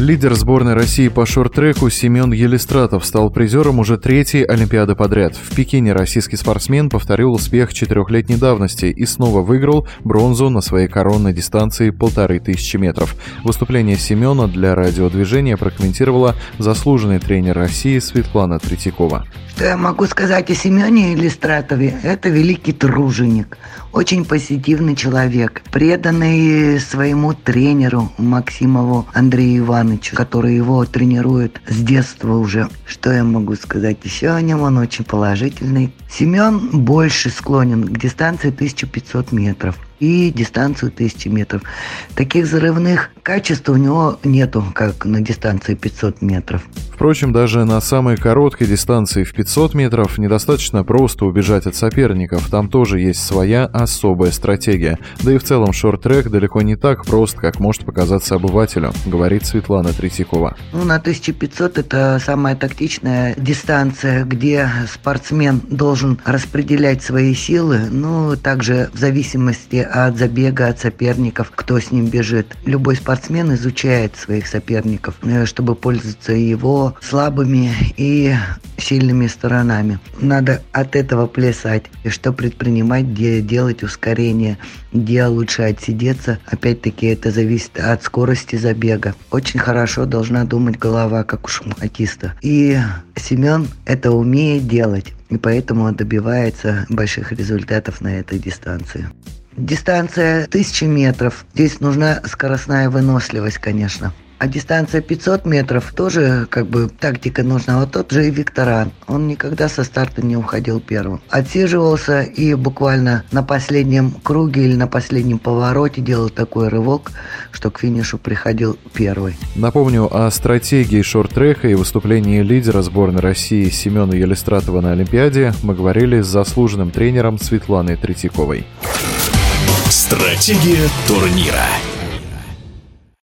Лидер сборной России по шорт-треку Семен Елистратов стал призером уже третьей Олимпиады подряд. В Пекине российский спортсмен повторил успех четырехлетней давности и снова выиграл бронзу на своей коронной дистанции полторы тысячи метров. Выступление Семена для радиодвижения прокомментировала заслуженный тренер России Светлана Третьякова. Что я могу сказать о Семене Иллистратове? Это великий труженик, очень позитивный человек, преданный своему тренеру Максимову Андрею Ивановичу, который его тренирует с детства уже. Что я могу сказать еще о нем? Он очень положительный. Семен больше склонен к дистанции 1500 метров и дистанцию 1000 метров. Таких взрывных качеств у него нету, как на дистанции 500 метров. Впрочем, даже на самой короткой дистанции в 500 метров недостаточно просто убежать от соперников, там тоже есть своя особая стратегия. Да и в целом шорт-трек далеко не так прост, как может показаться обывателю, говорит Светлана Третьякова. Ну, на 1500 это самая тактичная дистанция, где спортсмен должен распределять свои силы, ну, также в зависимости от забега, от соперников, кто с ним бежит. Любой спортсмен изучает своих соперников, э, чтобы пользоваться его слабыми и сильными сторонами. Надо от этого плясать. И что предпринимать, где делать ускорение, где лучше отсидеться. Опять-таки это зависит от скорости забега. Очень хорошо должна думать голова, как у шахматиста. И Семен это умеет делать. И поэтому добивается больших результатов на этой дистанции. Дистанция 1000 метров. Здесь нужна скоростная выносливость, конечно. А дистанция 500 метров тоже как бы тактика нужна. Вот тот же и Викторан. Он никогда со старта не уходил первым. Отсиживался и буквально на последнем круге или на последнем повороте делал такой рывок, что к финишу приходил первый. Напомню о стратегии шорт-трека и выступлении лидера сборной России Семена Елистратова на Олимпиаде мы говорили с заслуженным тренером Светланой Третьяковой. Стратегия турнира.